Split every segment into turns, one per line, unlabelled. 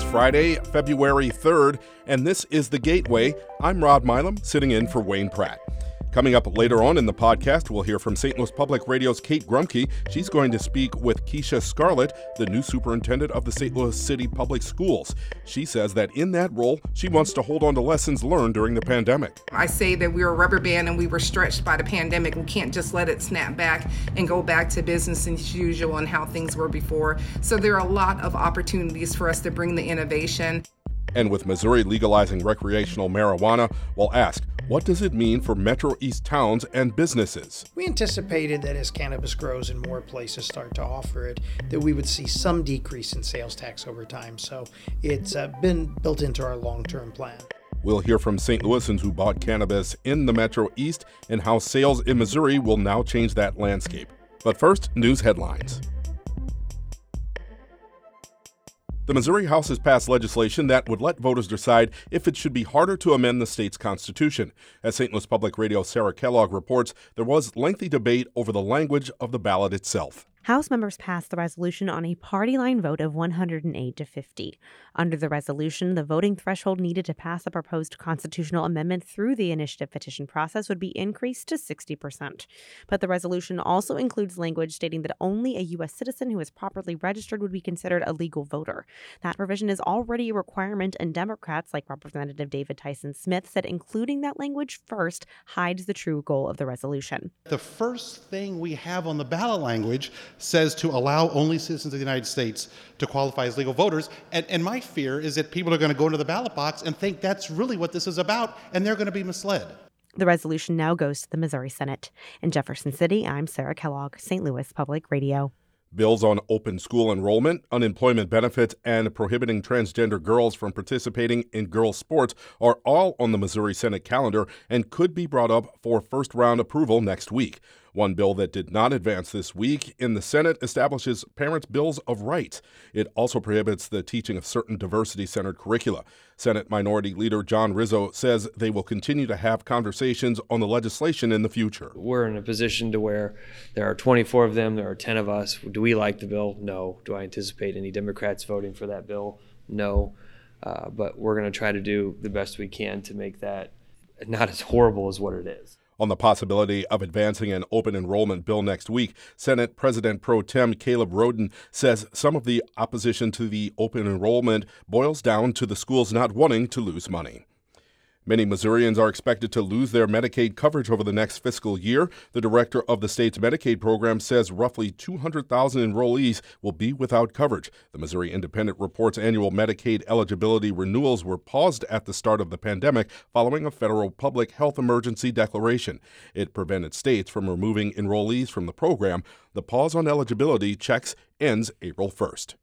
It's Friday, February 3rd, and this is The Gateway. I'm Rod Milam, sitting in for Wayne Pratt. Coming up later on in the podcast, we'll hear from St. Louis Public Radio's Kate Grumke. She's going to speak with Keisha Scarlett, the new superintendent of the St. Louis City Public Schools. She says that in that role, she wants to hold on to lessons learned during the pandemic.
I say that we were a rubber band and we were stretched by the pandemic. We can't just let it snap back and go back to business as usual and how things were before. So there are a lot of opportunities for us to bring the innovation.
And with Missouri legalizing recreational marijuana, we'll ask what does it mean for Metro East towns and businesses?
We anticipated that as cannabis grows and more places start to offer it, that we would see some decrease in sales tax over time. So it's uh, been built into our long term plan.
We'll hear from St. Louisans who bought cannabis in the Metro East and how sales in Missouri will now change that landscape. But first, news headlines. The Missouri House has passed legislation that would let voters decide if it should be harder to amend the state's constitution. As St. Louis Public Radio Sarah Kellogg reports, there was lengthy debate over the language of the ballot itself.
House members passed the resolution on a party line vote of 108 to 50. Under the resolution, the voting threshold needed to pass a proposed constitutional amendment through the initiative petition process would be increased to 60%. But the resolution also includes language stating that only a U.S. citizen who is properly registered would be considered a legal voter. That provision is already a requirement, and Democrats, like Representative David Tyson Smith, said including that language first hides the true goal of the resolution.
The first thing we have on the ballot language says to allow only citizens of the United States to qualify as legal voters. And, and my fear is that people are going to go into the ballot box and think that's really what this is about, and they're going to be misled.
The resolution now goes to the Missouri Senate. In Jefferson City, I'm Sarah Kellogg, St. Louis Public Radio.
Bills on open school enrollment, unemployment benefits, and prohibiting transgender girls from participating in girls' sports are all on the Missouri Senate calendar and could be brought up for first round approval next week. One bill that did not advance this week in the Senate establishes parents' bills of rights. It also prohibits the teaching of certain diversity centered curricula. Senate Minority Leader John Rizzo says they will continue to have conversations on the legislation in the future.
We're in a position to where there are 24 of them, there are 10 of us. Do we like the bill? No. Do I anticipate any Democrats voting for that bill? No. Uh, but we're going to try to do the best we can to make that not as horrible as what it is
on the possibility of advancing an open enrollment bill next week. Senate President Pro Tem Caleb Rowden says some of the opposition to the open enrollment boils down to the schools not wanting to lose money. Many Missourians are expected to lose their Medicaid coverage over the next fiscal year. The director of the state's Medicaid program says roughly 200,000 enrollees will be without coverage. The Missouri Independent reports annual Medicaid eligibility renewals were paused at the start of the pandemic following a federal public health emergency declaration. It prevented states from removing enrollees from the program. The pause on eligibility checks ends April 1st.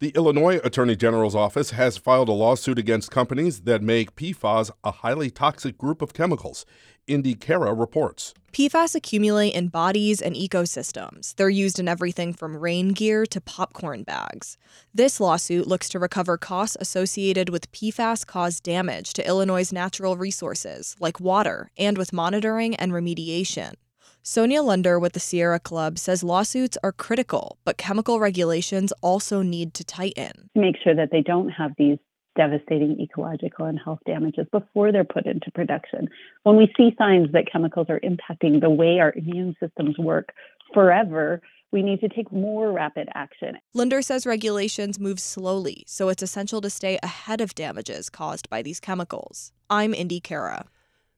The Illinois Attorney General's office has filed a lawsuit against companies that make PFAS a highly toxic group of chemicals. Indy Kara reports.
PFAS accumulate in bodies and ecosystems. They're used in everything from rain gear to popcorn bags. This lawsuit looks to recover costs associated with PFAS caused damage to Illinois' natural resources, like water, and with monitoring and remediation. Sonya Lunder with the Sierra Club says lawsuits are critical, but chemical regulations also need to tighten.
To make sure that they don't have these devastating ecological and health damages before they're put into production. When we see signs that chemicals are impacting the way our immune systems work forever, we need to take more rapid action.
Lunder says regulations move slowly, so it's essential to stay ahead of damages caused by these chemicals. I'm Indy Kara.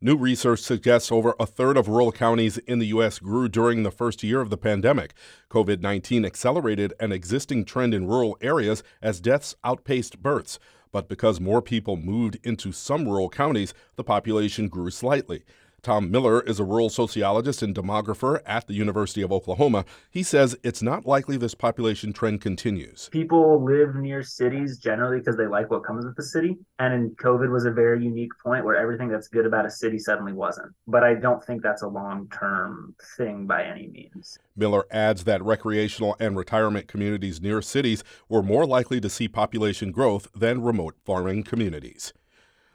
New research suggests over a third of rural counties in the U.S. grew during the first year of the pandemic. COVID 19 accelerated an existing trend in rural areas as deaths outpaced births. But because more people moved into some rural counties, the population grew slightly. Tom Miller is a rural sociologist and demographer at the University of Oklahoma. He says it's not likely this population trend continues.
People live near cities generally because they like what comes with the city. And in COVID was a very unique point where everything that's good about a city suddenly wasn't. But I don't think that's a long term thing by any means.
Miller adds that recreational and retirement communities near cities were more likely to see population growth than remote farming communities.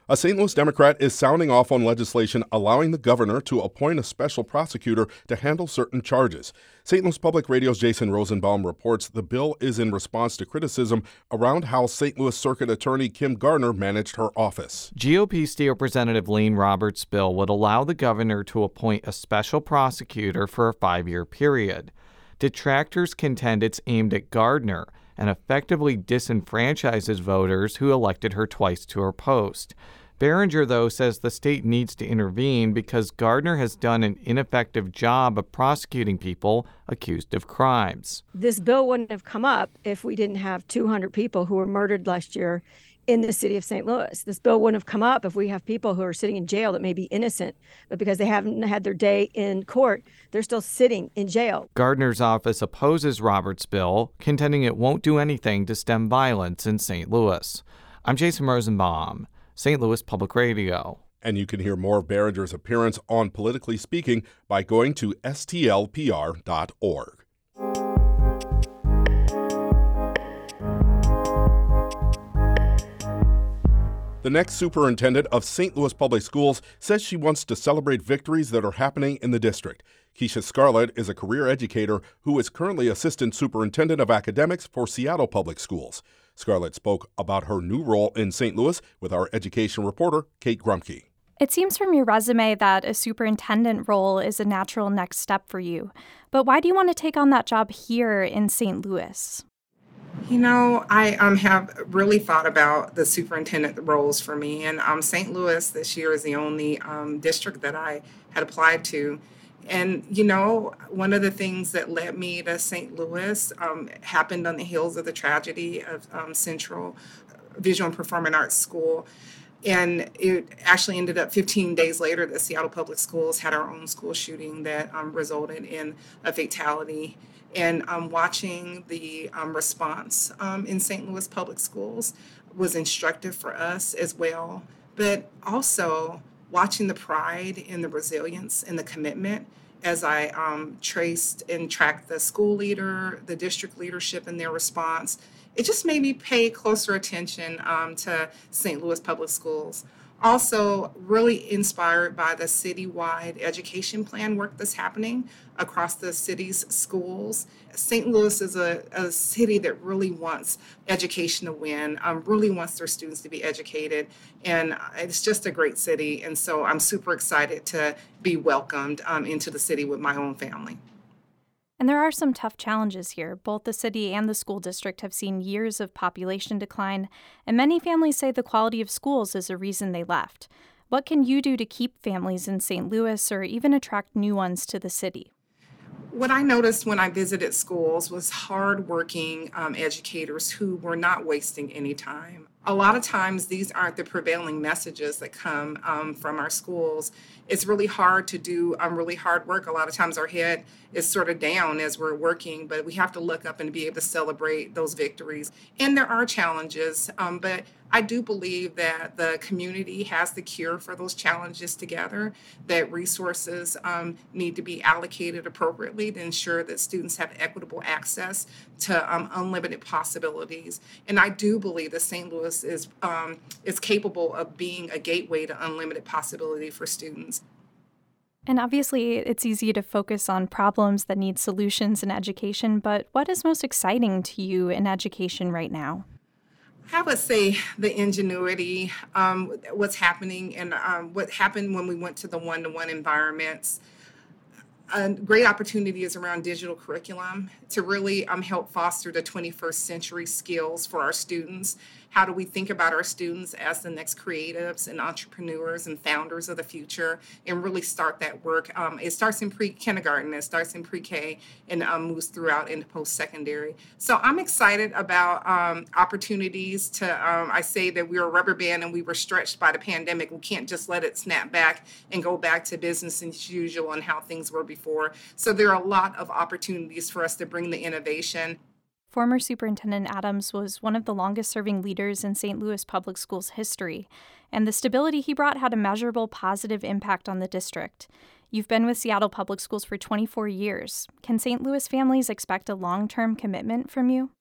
A St. Louis Democrat is sounding off on legislation allowing the governor to appoint a special prosecutor to handle certain charges. St. Louis Public Radio's Jason Rosenbaum reports the bill is in response to criticism around how St. Louis Circuit Attorney Kim Gardner managed her office.
GOP State Representative Lane Roberts' bill would allow the governor to appoint a special prosecutor for a five year period. Detractors contend it's aimed at Gardner and effectively disenfranchises voters who elected her twice to her post. Barringer, though, says the state needs to intervene because Gardner has done an ineffective job of prosecuting people accused of crimes.
This bill wouldn't have come up if we didn't have 200 people who were murdered last year in the city of St. Louis. This bill wouldn't have come up if we have people who are sitting in jail that may be innocent, but because they haven't had their day in court, they're still sitting in jail.
Gardner's office opposes Roberts' bill, contending it won't do anything to stem violence in St. Louis. I'm Jason Rosenbaum, St. Louis Public Radio.
And you can hear more of Barringer's appearance on Politically Speaking by going to stlpr.org. The next superintendent of St. Louis Public Schools says she wants to celebrate victories that are happening in the district. Keisha Scarlett is a career educator who is currently assistant superintendent of academics for Seattle Public Schools. Scarlett spoke about her new role in St. Louis with our education reporter, Kate Grumke.
It seems from your resume that a superintendent role is a natural next step for you. But why do you want to take on that job here in St. Louis?
You know, I um, have really thought about the superintendent roles for me, and um, St. Louis this year is the only um, district that I had applied to. And, you know, one of the things that led me to St. Louis um, happened on the heels of the tragedy of um, Central Visual and Performing Arts School. And it actually ended up 15 days later that Seattle Public Schools had our own school shooting that um, resulted in a fatality and um, watching the um, response um, in St. Louis public schools was instructive for us as well. But also watching the pride and the resilience and the commitment as I um, traced and tracked the school leader, the district leadership, and their response, it just made me pay closer attention um, to St. Louis public schools. Also, really inspired by the citywide education plan work that's happening across the city's schools. St. Louis is a, a city that really wants education to win, um, really wants their students to be educated, and it's just a great city. And so I'm super excited to be welcomed um, into the city with my own family.
And there are some tough challenges here. Both the city and the school district have seen years of population decline, and many families say the quality of schools is a reason they left. What can you do to keep families in St. Louis or even attract new ones to the city?
What I noticed when I visited schools was hardworking um, educators who were not wasting any time a lot of times these aren't the prevailing messages that come um, from our schools. It's really hard to do um, really hard work. A lot of times our head is sort of down as we're working, but we have to look up and be able to celebrate those victories. And there are challenges, um, but I do believe that the community has the cure for those challenges together, that resources um, need to be allocated appropriately to ensure that students have equitable access to um, unlimited possibilities. And I do believe that St. Louis is, um, is capable of being a gateway to unlimited possibility for students.
And obviously, it's easy to focus on problems that need solutions in education, but what is most exciting to you in education right now?
I would say the ingenuity, um, what's happening, and um, what happened when we went to the one to one environments a great opportunity is around digital curriculum to really um, help foster the 21st century skills for our students how do we think about our students as the next creatives and entrepreneurs and founders of the future and really start that work? Um, it starts in pre kindergarten, it starts in pre K, and um, moves throughout into post secondary. So I'm excited about um, opportunities to, um, I say that we were a rubber band and we were stretched by the pandemic. We can't just let it snap back and go back to business as usual and how things were before. So there are a lot of opportunities for us to bring the innovation
Former Superintendent Adams was one of the longest serving leaders in St. Louis Public Schools history, and the stability he brought had a measurable positive impact on the district. You've been with Seattle Public Schools for 24 years. Can St. Louis families expect a long term commitment from you?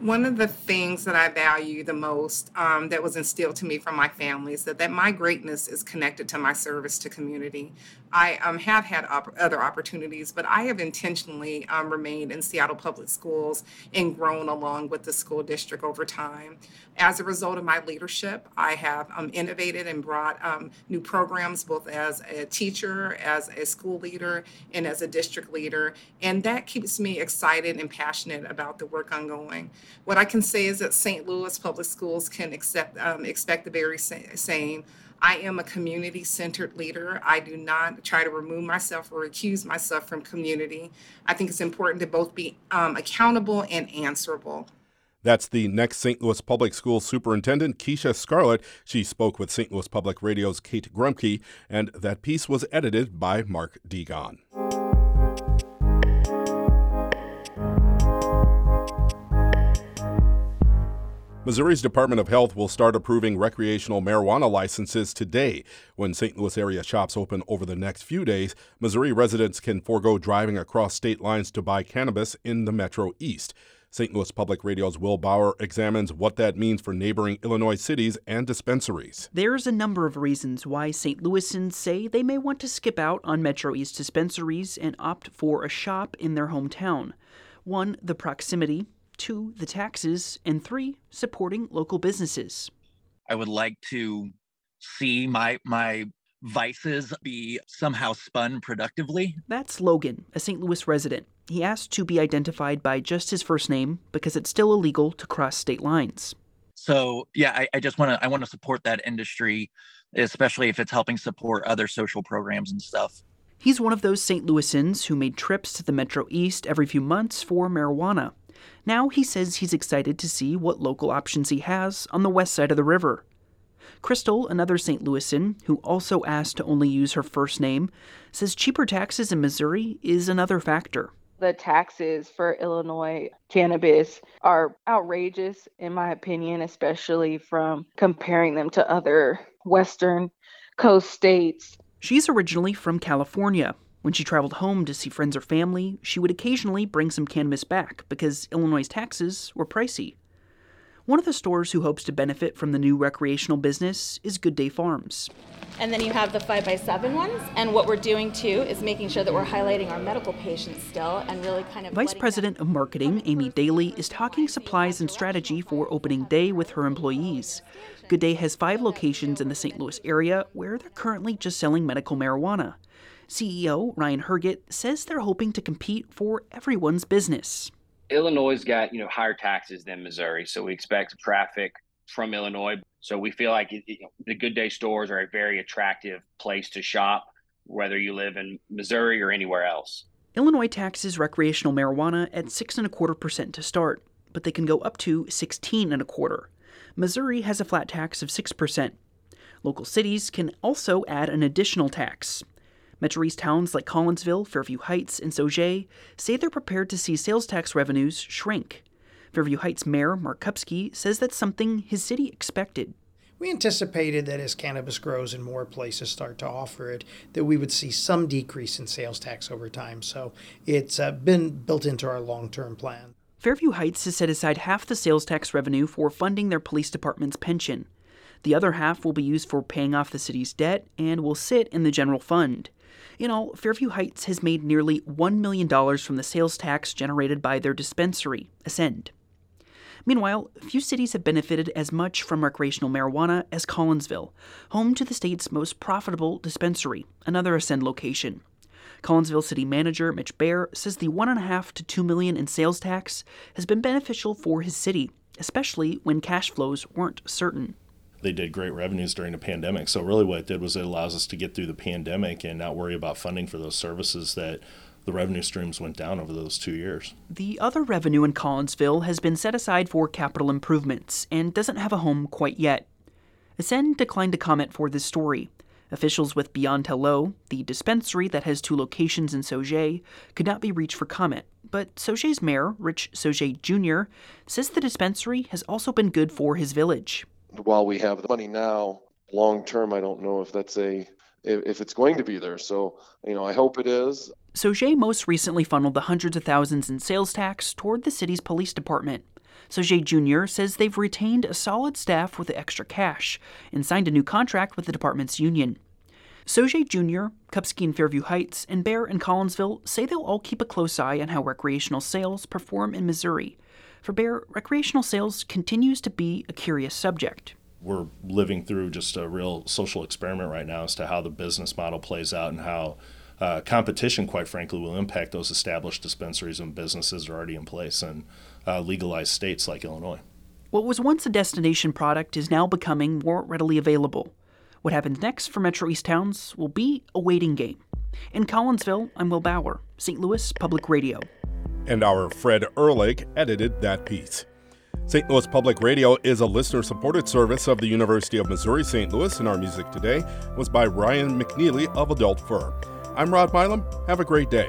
One of the things that I value the most um, that was instilled to me from my family is that, that my greatness is connected to my service to community. I um, have had op- other opportunities, but I have intentionally um, remained in Seattle Public Schools and grown along with the school district over time. As a result of my leadership, I have um, innovated and brought um, new programs both as a teacher, as a school leader, and as a district leader. And that keeps me excited and passionate about the work ongoing. What I can say is that St. Louis Public Schools can accept, um, expect the very same. I am a community centered leader. I do not try to remove myself or accuse myself from community. I think it's important to both be um, accountable and answerable.
That's the next St. Louis Public Schools Superintendent, Keisha Scarlett. She spoke with St. Louis Public Radio's Kate Grumke, and that piece was edited by Mark Degon. Missouri's Department of Health will start approving recreational marijuana licenses today. When St. Louis area shops open over the next few days, Missouri residents can forego driving across state lines to buy cannabis in the Metro East. St. Louis Public Radio's Will Bauer examines what that means for neighboring Illinois cities and dispensaries.
There's a number of reasons why St. Louisans say they may want to skip out on Metro East dispensaries and opt for a shop in their hometown. One, the proximity two, the taxes, and three, supporting local businesses.
I would like to see my my vices be somehow spun productively.
That's Logan, a St. Louis resident. He asked to be identified by just his first name because it's still illegal to cross state lines.
So yeah, I, I just want to I want to support that industry, especially if it's helping support other social programs and stuff.
He's one of those St. Louisans who made trips to the Metro East every few months for marijuana. Now he says he's excited to see what local options he has on the west side of the river. Crystal, another St. Louisan, who also asked to only use her first name, says cheaper taxes in Missouri is another factor.
The taxes for Illinois cannabis are outrageous, in my opinion, especially from comparing them to other Western coast states.
She's originally from California, when she traveled home to see friends or family, she would occasionally bring some cannabis back because Illinois' taxes were pricey. One of the stores who hopes to benefit from the new recreational business is Good Day Farms.
And then you have the 5x7 ones. And what we're doing too is making sure that we're highlighting our medical patients still and really kind of.
Vice President of Marketing, Amy Daly, is talking supplies and strategy for opening day with her employees. Good Day has five locations in the St. Louis area where they're currently just selling medical marijuana. CEO Ryan Herget says they're hoping to compete for everyone's business.
Illinois's got you know higher taxes than Missouri, so we expect traffic from Illinois. So we feel like it, the Good Day stores are a very attractive place to shop, whether you live in Missouri or anywhere else.
Illinois taxes recreational marijuana at six and a quarter percent to start, but they can go up to sixteen and a quarter. Missouri has a flat tax of six percent. Local cities can also add an additional tax. Metro East towns like Collinsville, Fairview Heights, and Sauget say they're prepared to see sales tax revenues shrink. Fairview Heights Mayor Mark Kupsky says that's something his city expected.
We anticipated that as cannabis grows and more places start to offer it, that we would see some decrease in sales tax over time. So it's uh, been built into our long term plan.
Fairview Heights has set aside half the sales tax revenue for funding their police department's pension. The other half will be used for paying off the city's debt and will sit in the general fund. In all, Fairview Heights has made nearly $1 million from the sales tax generated by their dispensary, Ascend. Meanwhile, few cities have benefited as much from recreational marijuana as Collinsville, home to the state's most profitable dispensary, another Ascend location. Collinsville City Manager Mitch Bair says the one and a half to two million in sales tax has been beneficial for his city, especially when cash flows weren't certain
they did great revenues during the pandemic. So really what it did was it allows us to get through the pandemic and not worry about funding for those services that the revenue streams went down over those two years.
The other revenue in Collinsville has been set aside for capital improvements and doesn't have a home quite yet. Ascend declined to comment for this story. Officials with Beyond Hello, the dispensary that has two locations in Sauget, could not be reached for comment. But Sauget's mayor, Rich Sauget Jr., says the dispensary has also been good for his village
while we have the money now, long term, I don't know if that's a if it's going to be there. So, you know, I hope it is.
Sauget most recently funneled the hundreds of thousands in sales tax toward the city's police department. Sauget Jr. says they've retained a solid staff with the extra cash and signed a new contract with the department's union. Sauget Jr., Kupsky and Fairview Heights, and Bair and Collinsville say they'll all keep a close eye on how recreational sales perform in Missouri. For Bair, recreational sales continues to be a curious subject.
We're living through just a real social experiment right now as to how the business model plays out and how uh, competition, quite frankly, will impact those established dispensaries and businesses that are already in place in uh, legalized states like Illinois.
What was once a destination product is now becoming more readily available. What happens next for Metro East towns will be a waiting game. In Collinsville, I'm Will Bauer, St. Louis Public Radio.
And our Fred Ehrlich edited that piece. St. Louis Public Radio is a listener supported service of the University of Missouri St. Louis, and our music today was by Ryan McNeely of Adult Fur. I'm Rod Milam. Have a great day.